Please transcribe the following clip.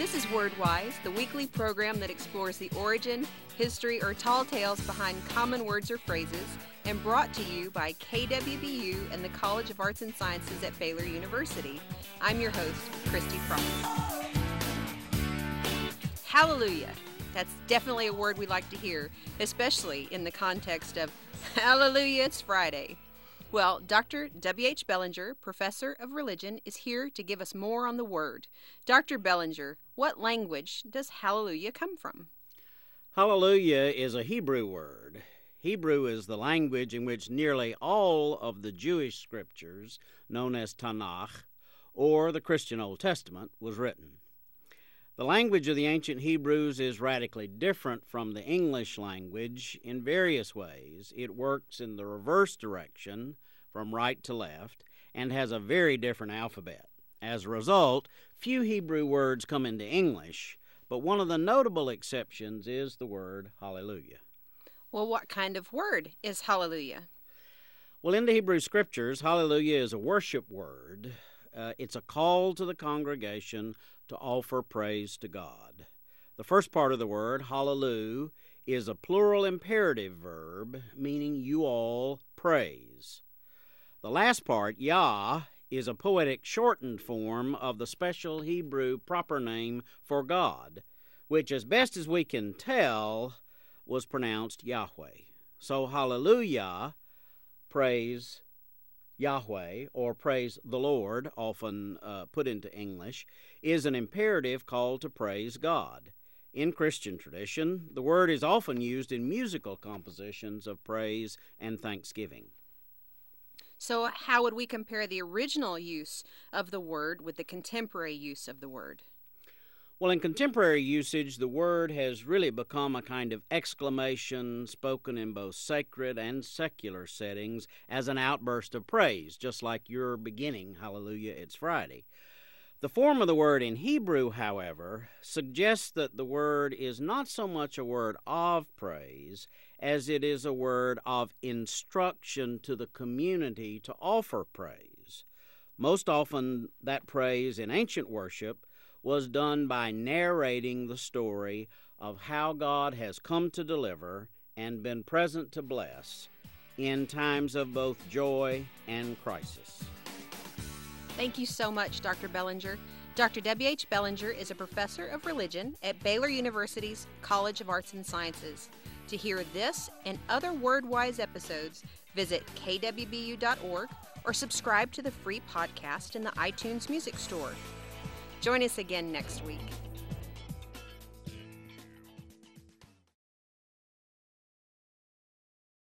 This is Wordwise, the weekly program that explores the origin, history, or tall tales behind common words or phrases, and brought to you by KWBU and the College of Arts and Sciences at Baylor University. I'm your host, Christy Frost. Hallelujah. That's definitely a word we like to hear, especially in the context of Hallelujah, it's Friday. Well, Dr. W.H. Bellinger, professor of religion, is here to give us more on the word. Dr. Bellinger, what language does hallelujah come from? Hallelujah is a Hebrew word. Hebrew is the language in which nearly all of the Jewish scriptures, known as Tanakh, or the Christian Old Testament, was written. The language of the ancient Hebrews is radically different from the English language in various ways. It works in the reverse direction, from right to left, and has a very different alphabet. As a result, few Hebrew words come into English, but one of the notable exceptions is the word hallelujah. Well, what kind of word is hallelujah? Well, in the Hebrew scriptures, hallelujah is a worship word. Uh, it's a call to the congregation to offer praise to God. The first part of the word, hallelujah, is a plural imperative verb meaning you all praise. The last part, Yah, is a poetic shortened form of the special Hebrew proper name for God, which, as best as we can tell, was pronounced Yahweh. So, hallelujah, praise Yahweh, or praise the Lord, often uh, put into English, is an imperative call to praise God. In Christian tradition, the word is often used in musical compositions of praise and thanksgiving. So, how would we compare the original use of the word with the contemporary use of the word? Well, in contemporary usage, the word has really become a kind of exclamation spoken in both sacred and secular settings as an outburst of praise, just like your beginning, Hallelujah, it's Friday. The form of the word in Hebrew, however, suggests that the word is not so much a word of praise as it is a word of instruction to the community to offer praise. Most often, that praise in ancient worship was done by narrating the story of how God has come to deliver and been present to bless in times of both joy and crisis. Thank you so much, Dr. Bellinger. Dr. W.H. Bellinger is a professor of religion at Baylor University's College of Arts and Sciences. To hear this and other WordWise episodes, visit kwbu.org or subscribe to the free podcast in the iTunes Music Store. Join us again next week.